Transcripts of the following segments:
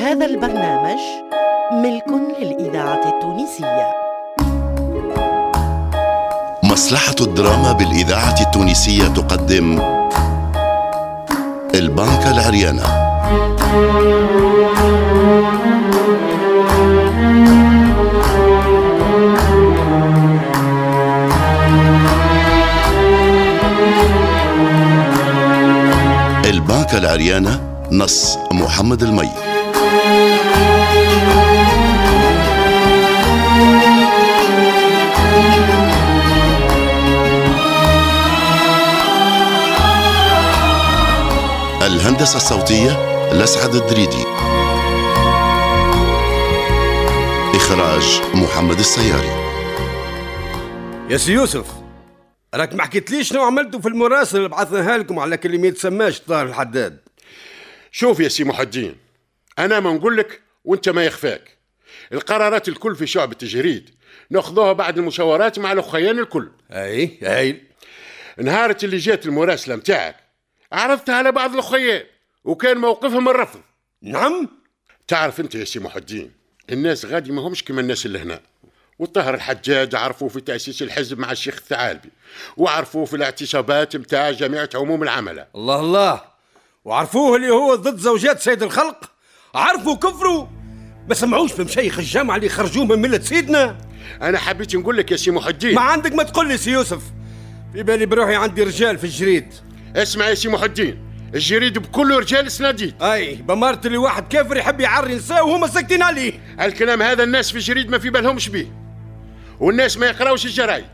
هذا البرنامج ملك للإذاعة التونسية. مصلحة الدراما بالإذاعة التونسية تقدم البنكة العريانة. البنكة العريانة نص محمد المي. الهندسة الصوتية لسعد الدريدي. إخراج محمد السياري. يا سي يوسف راك ما حكيتليش شنو عملتوا في المراسلة اللي بعثناها لكم على كلمة ما يتسماش طاهر الحداد. شوف يا سي محي الدين أنا ما نقول لك وأنت ما يخفاك. القرارات الكل في شعب الجريد ناخذوها بعد المشاورات مع الاخيان الكل. أي أي. نهارة اللي جات المراسلة متاعك عرضتها على بعض الاخيان وكان موقفهم الرفض. نعم. تعرف انت يا سي محي الدين الناس غادي ما همش كما الناس اللي هنا. والطاهر الحداد عرفوه في تأسيس الحزب مع الشيخ الثعالبي وعرفوه في الاعتصابات متاع جمعية عموم العملة الله الله. وعرفوه اللي هو ضد زوجات سيد الخلق؟ عرفوا كفروا؟ ما سمعوش بمشايخ الجامعة اللي خرجوه من ملة سيدنا؟ أنا حبيت نقول لك يا سي محي الدين ما عندك ما تقول لي سي يوسف. في بالي بروحي عندي رجال في الجريد. اسمع يا سي محي الدين الجريد بكل رجال سناديد. أي بمرت اللي واحد كافر يحب يعري نساء وهما ساكتين عليه. الكلام هذا الناس في الجريد ما في بالهمش بيه والناس ما يقراوش الجرايد.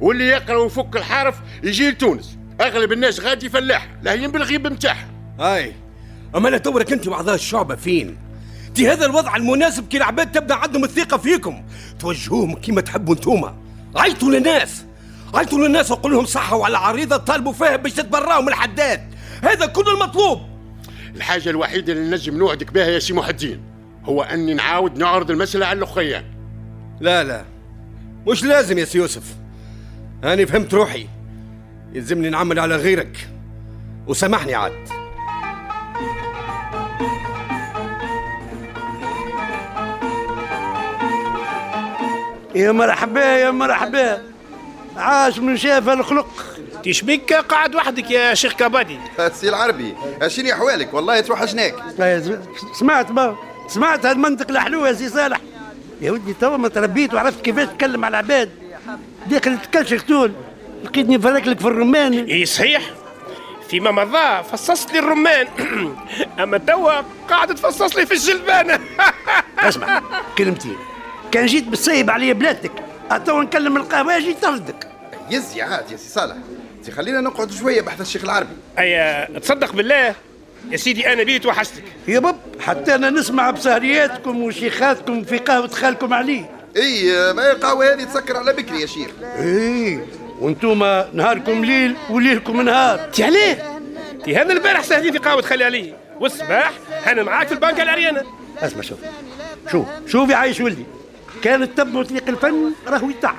واللي يقرأ ويفك الحرف يجي لتونس. أغلب الناس غادي فلاح لاهيين بالغيب متاعها أي أما لا تورك أنت وأعضاء الشعب فين؟ تي هذا الوضع المناسب كي العباد تبدا عندهم الثقة فيكم. توجهوهم كيما تحبوا انتوما عيطوا للناس. عيطوا للناس وقول لهم صحوا على عريضة طالبوا فيها باش تتبراوا من الحداد. هذا كل المطلوب. الحاجة الوحيدة اللي نجم نوعدك بها يا سي محي الدين هو أني نعاود نعرض المسألة على الاخيان لا لا. مش لازم يا سي يوسف. أنا فهمت روحي. يلزمني نعمل على غيرك. وسامحني عاد. يا مرحبا يا مرحبا. عاش من شاف الخلق. تشبيك قاعد وحدك يا شيخ كبادي سي العربي شنو احوالك والله تروح هناك سمعت ما سمعت هالمنطق الحلو يا سي صالح. يا ودي توا ما تربيت وعرفت كيفاش تتكلم على العباد. داخل تكلش قتول لقيتني نفرك لك في الرمان. إي صحيح. فيما مضى فصصت لي الرمان. أما توا قاعد تفصص لي في الجلبانة. اسمع كلمتين كان جيت بالسيب علي بلادك توا نكلم القهواجي طردك. يزي عاد يا سي صالح. سي خلينا نقعد شوية بحذا الشيخ العربي. أي تصدق بالله يا سيدي أنا بيت وحشتك. يا بابا حتى أنا نسمع بسهرياتكم وشيخاتكم في قهوة خالكم علي. إي ما القهوه هذه تسكر على بكري يا شيخ. إي وانتوما نهاركم ليل وليلكم نهار. تي عليه. تي هذا البارح ساهرين في قهوة خالي علي. والصباح أنا معاك في البنكه العريانه اسمع شوف. شوف شوف يا عايش ولدي. كان تتبعوا طريق الفن راهو يتع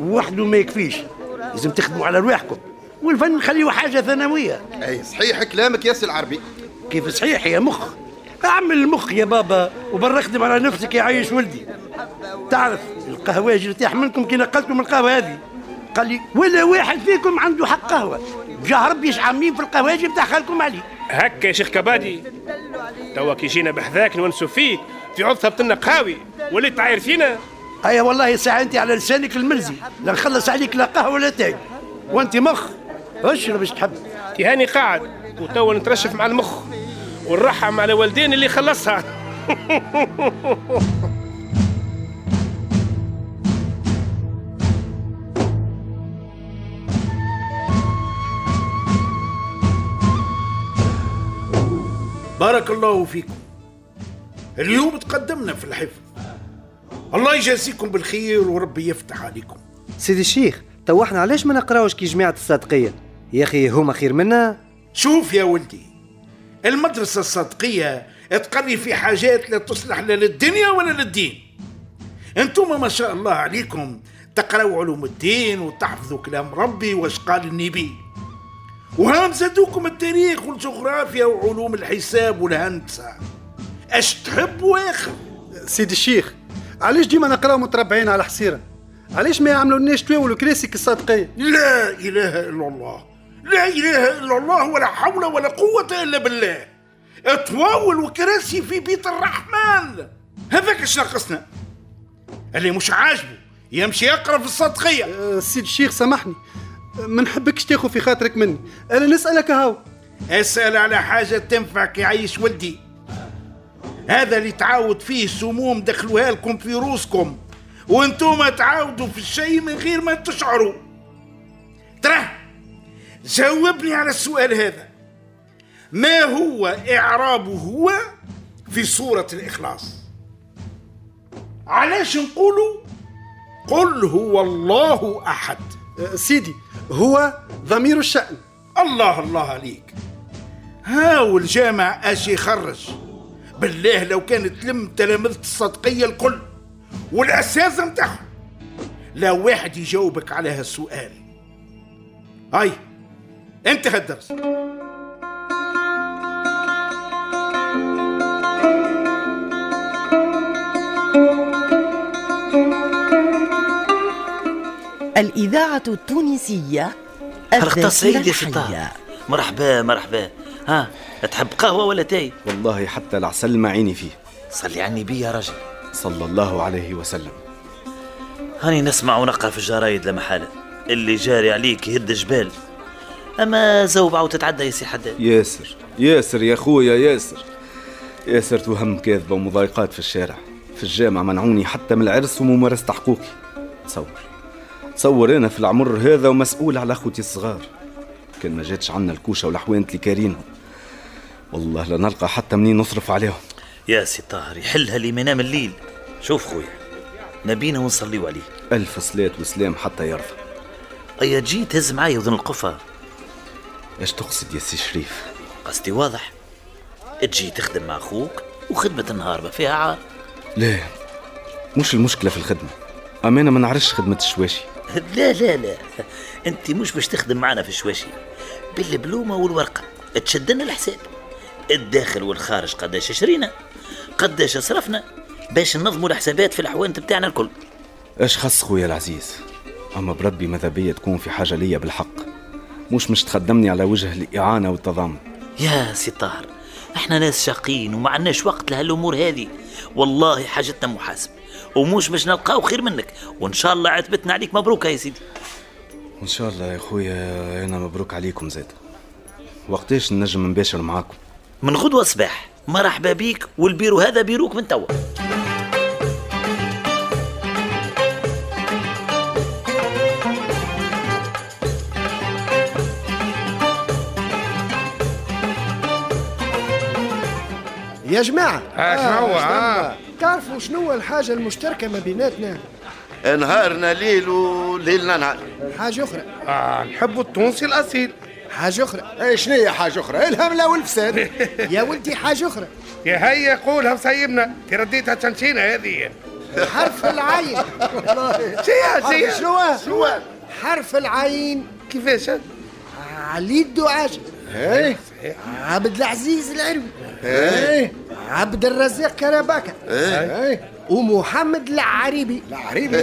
وحده ما يكفيش. لازم تخدموا على رواحكم. والفن خليه حاجة ثانوية. أي صحيح كلامك يا سي العربي. كيف صحيح يا مخ؟ أعمل المخ يا بابا وبرخدم على نفسك يا عايش ولدي. تعرف القهواجي ارتاح منكم كي نقلتم القهوة هذه. قال لي ولا واحد فيكم عنده حق قهوة. جاه ربي عاملين في القهواجي بتاع خالكم علي. هكا يا شيخ كبادي. توا كي جينا بحذاك نونسوا فيك في عض ثبتنا قهاوي وليت تعاير فينا؟ ايا والله ساعة انت على لسانك الملزي لا نخلص عليك لا قهوة ولا تاي. وأنت مخ. اشرب باش تحب. تهاني قاعد. وتوا نترشف مع المخ. ونرحم على والدين اللي خلصها. بارك الله فيكم. اليوم تقدمنا في الحفظ. الله يجازيكم بالخير وربي يفتح عليكم. سيدي الشيخ تو إحنا علاش ما نقراوش كي جماعة الصادقية؟ يا أخي هما خير منا. شوف يا ولدي المدرسة الصدقية تقري في حاجات لا تصلح لا للدنيا ولا للدين. أنتم ما شاء الله عليكم تقرأوا علوم الدين وتحفظوا كلام ربي واش قال النبي. وهام زادوكم التاريخ والجغرافيا وعلوم الحساب والهندسة. أش تحب واخر سيدي الشيخ علاش ديما نقراو متربعين على حصيرة؟ علاش ما يعملوا لناش تواولوا كلاسيك الصادقيه لا إله إلا الله. لا إله إلا الله ولا حول ولا قوة إلا بالله. تواول وكراسي في بيت الرحمن. هذاك اش ناقصنا؟ اللي مش عاجبه يمشي يقرأ في الصدقية. أه سيدي الشيخ سامحني. ما نحبكش تاخذ في خاطرك مني. أنا نسألك هاو. اسأل على حاجة تنفعك يعيش ولدي. هذا اللي تعاود فيه سموم دخلوها لكم في روسكم وأنتم تعاودوا في الشيء من غير ما تشعروا. ترى جاوبني على السؤال هذا. ما هو إعرابه هو في سورة الإخلاص؟ علاش نقولوا قل هو الله أحد؟ أه سيدي هو ضمير الشأن. الله الله عليك. هاو الجامع اش يخرج بالله لو كانت تلم تلامذة الصدقية الكل والأساتذة متاعهم. لا واحد يجاوبك على هالسؤال. هاي انت هالدرس الإذاعة التونسية الذاكرة الحية مرحبا مرحبا. ها تحب قهوة ولا تاي؟ والله حتى العسل ما عيني فيه. صلي عني بي يا رجل. صلى الله عليه وسلم. هاني نسمع ونقرأ في الجرايد لمحالة. اللي جاري عليك يهد جبال. أما زوبعة وتتعدى يا سي حداد. ياسر ياسر يا خويا ياسر. ياسر توهم كاذبة ومضايقات في الشارع. في الجامعة منعوني حتى من العرس وممارسة حقوقي تصور. تصور أنا في العمر هذا ومسؤول على أخوتي الصغار. كان ما جاتش عنا الكوشة والحوانت اللي كارينهم والله لا نلقى حتى منين نصرف عليهم. يا سي طاهر يحلها اللي ما ينام الليل شوف خويا نبينا ونصليو عليه. ألف صلاة وسلام حتى يرضى أيا تجي تهز معايا وذن القفا. إيش تقصد يا سي شريف؟ قصدي واضح. تجي تخدم مع أخوك وخدمة النهار ما فيها عار. لا مش المشكلة في الخدمة. أما أنا ما نعرفش خدمة الشواشي. لا لا لا. انت مش باش تخدم معنا في الشواشي. بالبلومة والورقة تشدنا الحساب. الداخل والخارج قداش شرينا قداش صرفنا باش ننظموا الحسابات في الحوانت بتاعنا الكل. إيش خص خويا العزيز؟ أما بربي ماذا بيا تكون في حاجة ليا بالحق؟ مش مش تخدمني على وجه الإعانة والتضامن. يا سي طاهر إحنا ناس شاقين وما عندناش وقت لهالأمور هذه. والله حاجتنا محاسب ومش باش نلقاو خير منك. وإن شاء الله عتبتنا عليك مبروك يا سيدي. وإن شاء الله يا خويا أنا مبروك عليكم زاد. وقتاش نجم نباشر معاكم؟ من غدوة صباح مرحبا بيك والبيرو هذا بيروك من توا. يا جماعة آه، شنو هو؟ آه. تعرفوا شنو الحاجة المشتركة ما بيناتنا؟ نهارنا ليل وليلنا نهار. حاجة أخرى. آه نحب التونسي الأصيل. حاجة أخرى. اي شنو هي حاجة أخرى؟ الهمله والفساد. يا ولدي حاجة أخرى. يا هيا قولها وسيبنا رديتها تشنشينة هذه. حرف العين. شيا شيا. شنو؟ شنو؟ حرف العين. كيفاش؟ علي الدعاجة إيه. عبد العزيز العروي. إيه. عبد الرزاق كرباكة. إيه. ومحمد العريبي العريبي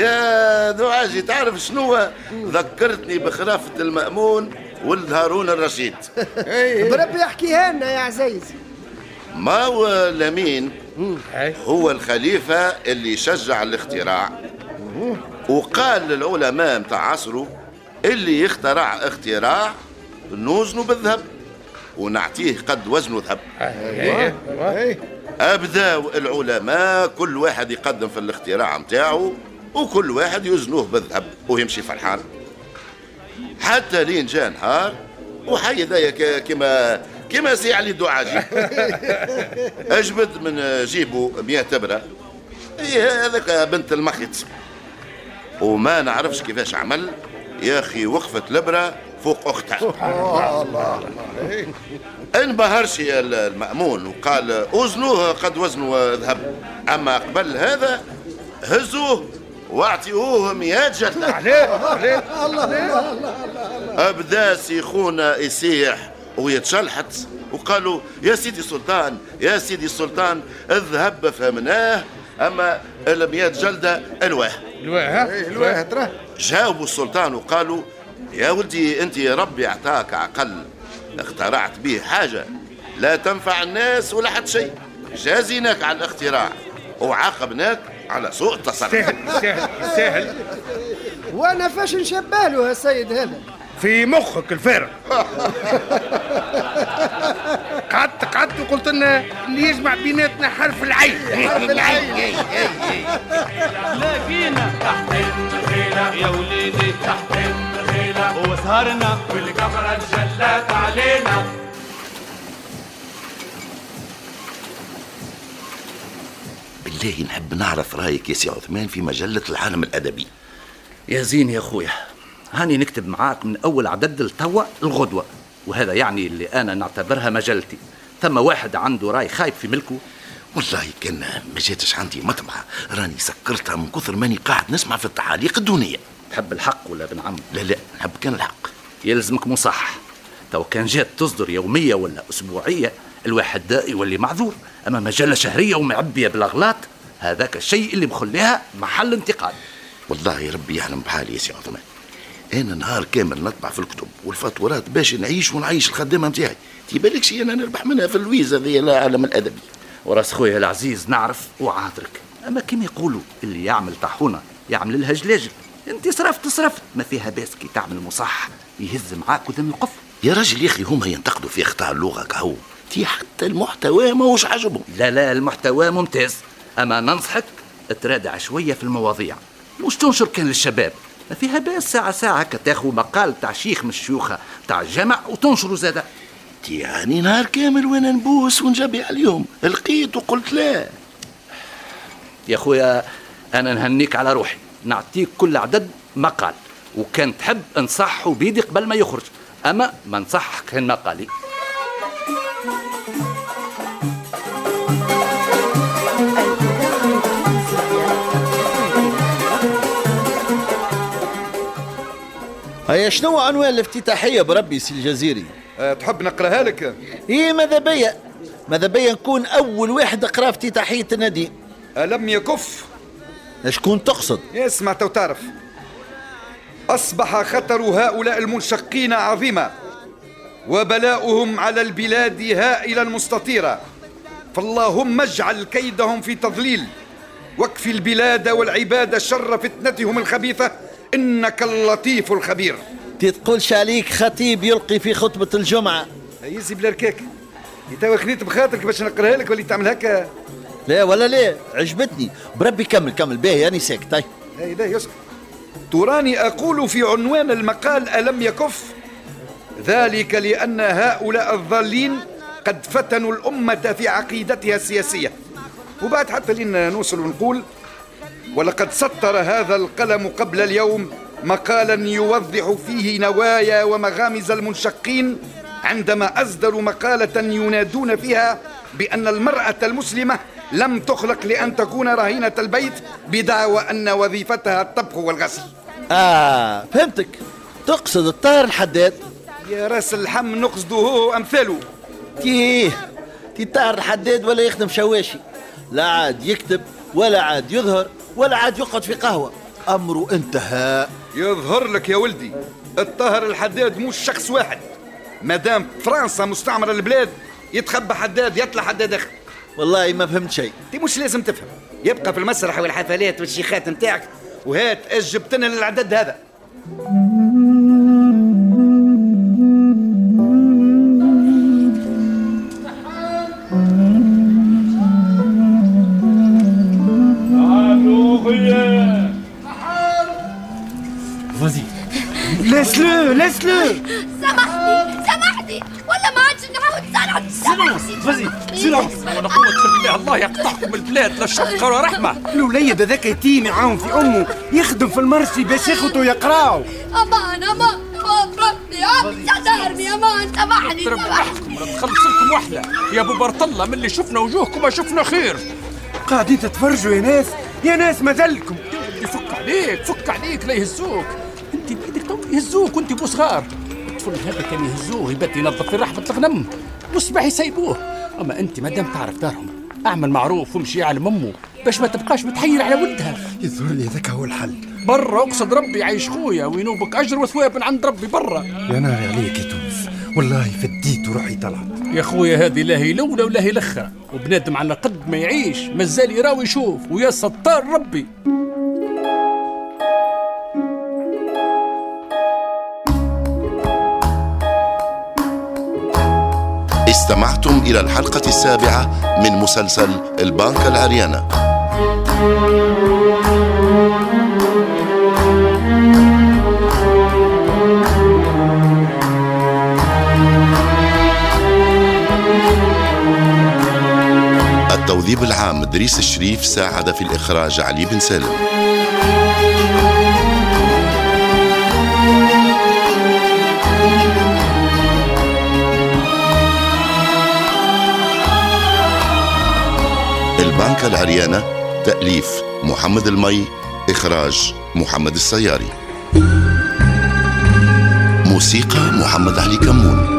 يا دعاجي تعرف شنو ذكرتني بخرافة المأمون ولد هارون الرشيد بربي احكيها لنا يا عزيز ما هو لمين هو الخليفة اللي شجع الاختراع وقال للعلماء متاع عصره اللي يخترع اختراع نوزنه بالذهب ونعطيه قد وزنه ذهب أبداو العلماء كل واحد يقدم في الاختراع متاعه وكل واحد يوزنوه بالذهب ويمشي فرحان. حتى لين جاء نهار وحي ذايا كما كما سي علي الدعاجي أجبد من جيبه 100 ابره هي هذاك بنت المخيط. وما نعرفش كيفاش عمل. يا أخي وقفت الابره فوق اختها الله. انبهرش يا المأمون وقال أوزنوه قد وزنوا ذهب أما قبل هذا هزوه وأعطيوه مئات جلة. الله الله أبدا سيخونا يسيح ويتشلحت. وقالوا يا سيدي السلطان يا سيدي السلطان الذهب فهمناه. أما المئات جلدة الواه. الواه الواه ترى جاوبوا السلطان وقالوا يا ولدي انت ربي اعطاك عقل اخترعت به حاجة. لا تنفع الناس ولا حتى شيء. جازيناك على الاختراع. وعاقبناك على سوء التصرف. سهل سهل سهل. وأنا فاش نشباله السيد هذا في مخك الفارغ قعدت قعدت وقلت لنا اللي يجمع بيناتنا حرف العين. حرف العين. لاقينا تحت. الخيلة يا وليدي تحت. الخيلة وسهرنا والقمرة انجلت علينا. بالله نحب نعرف رأيك يا سي عثمان في مجلة العالم الأدبي. يا زين يا خويا هاني نكتب معاك من أول عدد لتوا الغدوة وهذا يعني اللي أنا نعتبرها مجلتي. ثمة واحد عنده رأي خايب في ملكه. والله كان ما جاتش عندي مطمعة راني سكرتها من كثر ماني قاعد نسمع في التعاليق الدونية. تحب الحق ولا بن عم؟ لا لا نحب كان الحق. يلزمك مصحح. تو كان جات تصدر يومية ولا أسبوعية الواحد دا يولي معذور. أما مجلة شهرية ومعبية بالأغلاط هذاك الشيء اللي مخليها محل انتقاد. والله ربي يعلم بحالي يا سي عثمان. أنا نهار كامل نطبع في الكتب والفاتورات باش نعيش ونعيش الخدامه نتاعي. تيبالك شي أنا نربح منها في الويزه ذي العالم الأدبي. وراس خويا العزيز نعرف وعاذرك أما كما يقولوا اللي يعمل طاحونة يعمل لها جلاجل انت صرفت صرفت. ما فيها باس كي تعمل مصحح يهز معاك ودم القف يا راجل يا أخي هما ينتقدوا في اخطاء اللغة كهو تي حتى المحتوى ماهوش عاجبهم. لا لا المحتوى ممتاز. أما ننصحك ترادع شوية في المواضيع. مش تنشر كان للشباب؟ ما فيها باس ساعة ساعة هكا مقال تاع شيخ من الشيوخة تاع الجامع وتنشره زادا يعني نهار كامل وأنا نبوس ونجبي عليهم. لقيت وقلت لا. يا خويا أنا نهنيك على روحي. نعطيك كل عدد مقال وكان تحب انصحه بيدي قبل ما يخرج. أما ما نصحك كان مقالي هيا شنو عنوان الافتتاحية بربي سي الجزيري؟ أه تحب نقرأها لك؟ إيه ماذا بيا؟ ماذا بيا نكون أول واحد أقرأ افتتاحية النادي. ألم يكف شكون تقصد؟ اسمع تو تعرف. أصبح خطر هؤلاء المنشقين عظيما وبلاؤهم على البلاد هائلا مستطيرا فاللهم اجعل كيدهم في تضليل واكفي البلاد والعباد شر فتنتهم الخبيثة. إنك اللطيف الخبير. تتقولش عليك خطيب يلقي في خطبة الجمعة. يزي بلا ركاك توا خذيت بخاطرك باش نقراها لك ولا تعمل هكا؟ لا ولا لا عجبتني. بربي كمل كمل. باهي يعني ساكت. طيب. اي لا يسكت. تراني أقول في عنوان المقال ألم يكف؟ ذلك لأن هؤلاء الضالين قد فتنوا الأمة في عقيدتها السياسية. وبعد حتى لين نوصل ونقول ولقد سطر هذا القلم قبل اليوم مقالا يوضح فيه نوايا ومغامز المنشقين عندما أصدروا مقالة ينادون فيها بأن المرأة المسلمة لم تخلق لأن تكون رهينة البيت بدعوى أن وظيفتها الطبخ والغسل. آه فهمتك. تقصد الطاهر الحداد؟ يا راس اللحم نقصده هو أمثاله. تيه تي طاهر الحداد ولا يخدم شواشي. لا عاد يكتب ولا عاد يظهر ولا عاد يقعد في قهوة. أمره انتهى يظهر لك يا ولدي الطاهر الحداد مش شخص واحد. مادام فرنسا مستعمرة البلاد يتخبى حداد يطلع حداد آخر. والله ما فهمت شيء. انت مش لازم تفهم. يبقى في المسرح والحفلات والشيخات نتاعك وهات إيش جبتنا للعدد هذا. Laisse-le, laisse-le سامحني سامحني. ولا ما صنعت سيلونس فازي سيلونس ولا قوة بالله الله يقطعكم البلاد لا شفقة ولا رحمة. الوليد هذاك يتيم يعاون في أمه يخدم في المرسي باش ياخذوا يقراوا أمان أمان. اضربني عم تعذرني أمان. سامحني سامحني لكم وحدة. يا أبو برطلة من اللي شفنا وجوهكم ما شفنا خير. قاعدين تتفرجوا يا ناس؟ يا ناس مازلكم يفك عليك فك عليك لا يهزوك. أنت بايدك تو يهزوك وأنت بو صغار الطفل هذا كان يهزوه يبات ينظف في رحمة الغنم. والصباح يسيبوه أما أنت مادام تعرف دارهم أعمل معروف وامشي على امه باش ما تبقاش متحير على ولدها يظهر لي ذاك هو الحل. برا أقصد ربي يعيش خويا وينوبك أجر وثواب من عند ربي برا. يا ناري عليك يا تونس. والله فديت وروحي طلعت. يا خويا هذه لا هي الاولى ولا هي الاخرى وبنادم على قد ما يعيش مازال يراوي يشوف ويا ستار ربي. استمعتم إلى الحلقة السابعة من مسلسل البنك العريانة التوظيف العام دريس الشريف ساعد في الإخراج علي بن سالم. العريانة تأليف محمد المي إخراج محمد السياري. موسيقى محمد علي كمون.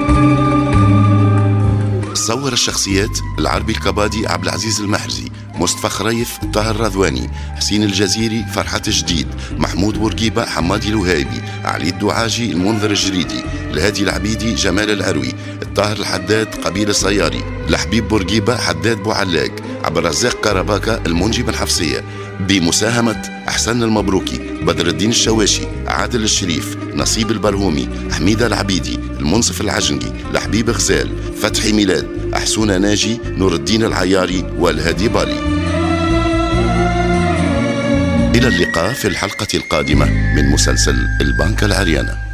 صور الشخصيات العربي الكبادي عبد العزيز المحرزي مصطفى خريف طاهر الرضواني حسين الجزيري فرحة جديد محمود بورقيبة حمادي الوهيبي علي الدعاجي المنذر الجريدي الهادي العبيدي جمال العروي الطاهر الحداد قبيل السياري لحبيب بورقيبة حداد بوعلاق عبد الرزاق كرباكة المنجي بن حفصية بمساهمة أحسن المبروكي بدر الدين الشواشي عادل الشريف نصيب البرهومي حميدة العبيدي المنصف العجنقي لحبيب غزال فتحي ميلاد أحسونة ناجي نور الدين العياري والهادي بالي. إلى اللقاء في الحلقة القادمة من مسلسل البنك العريانة.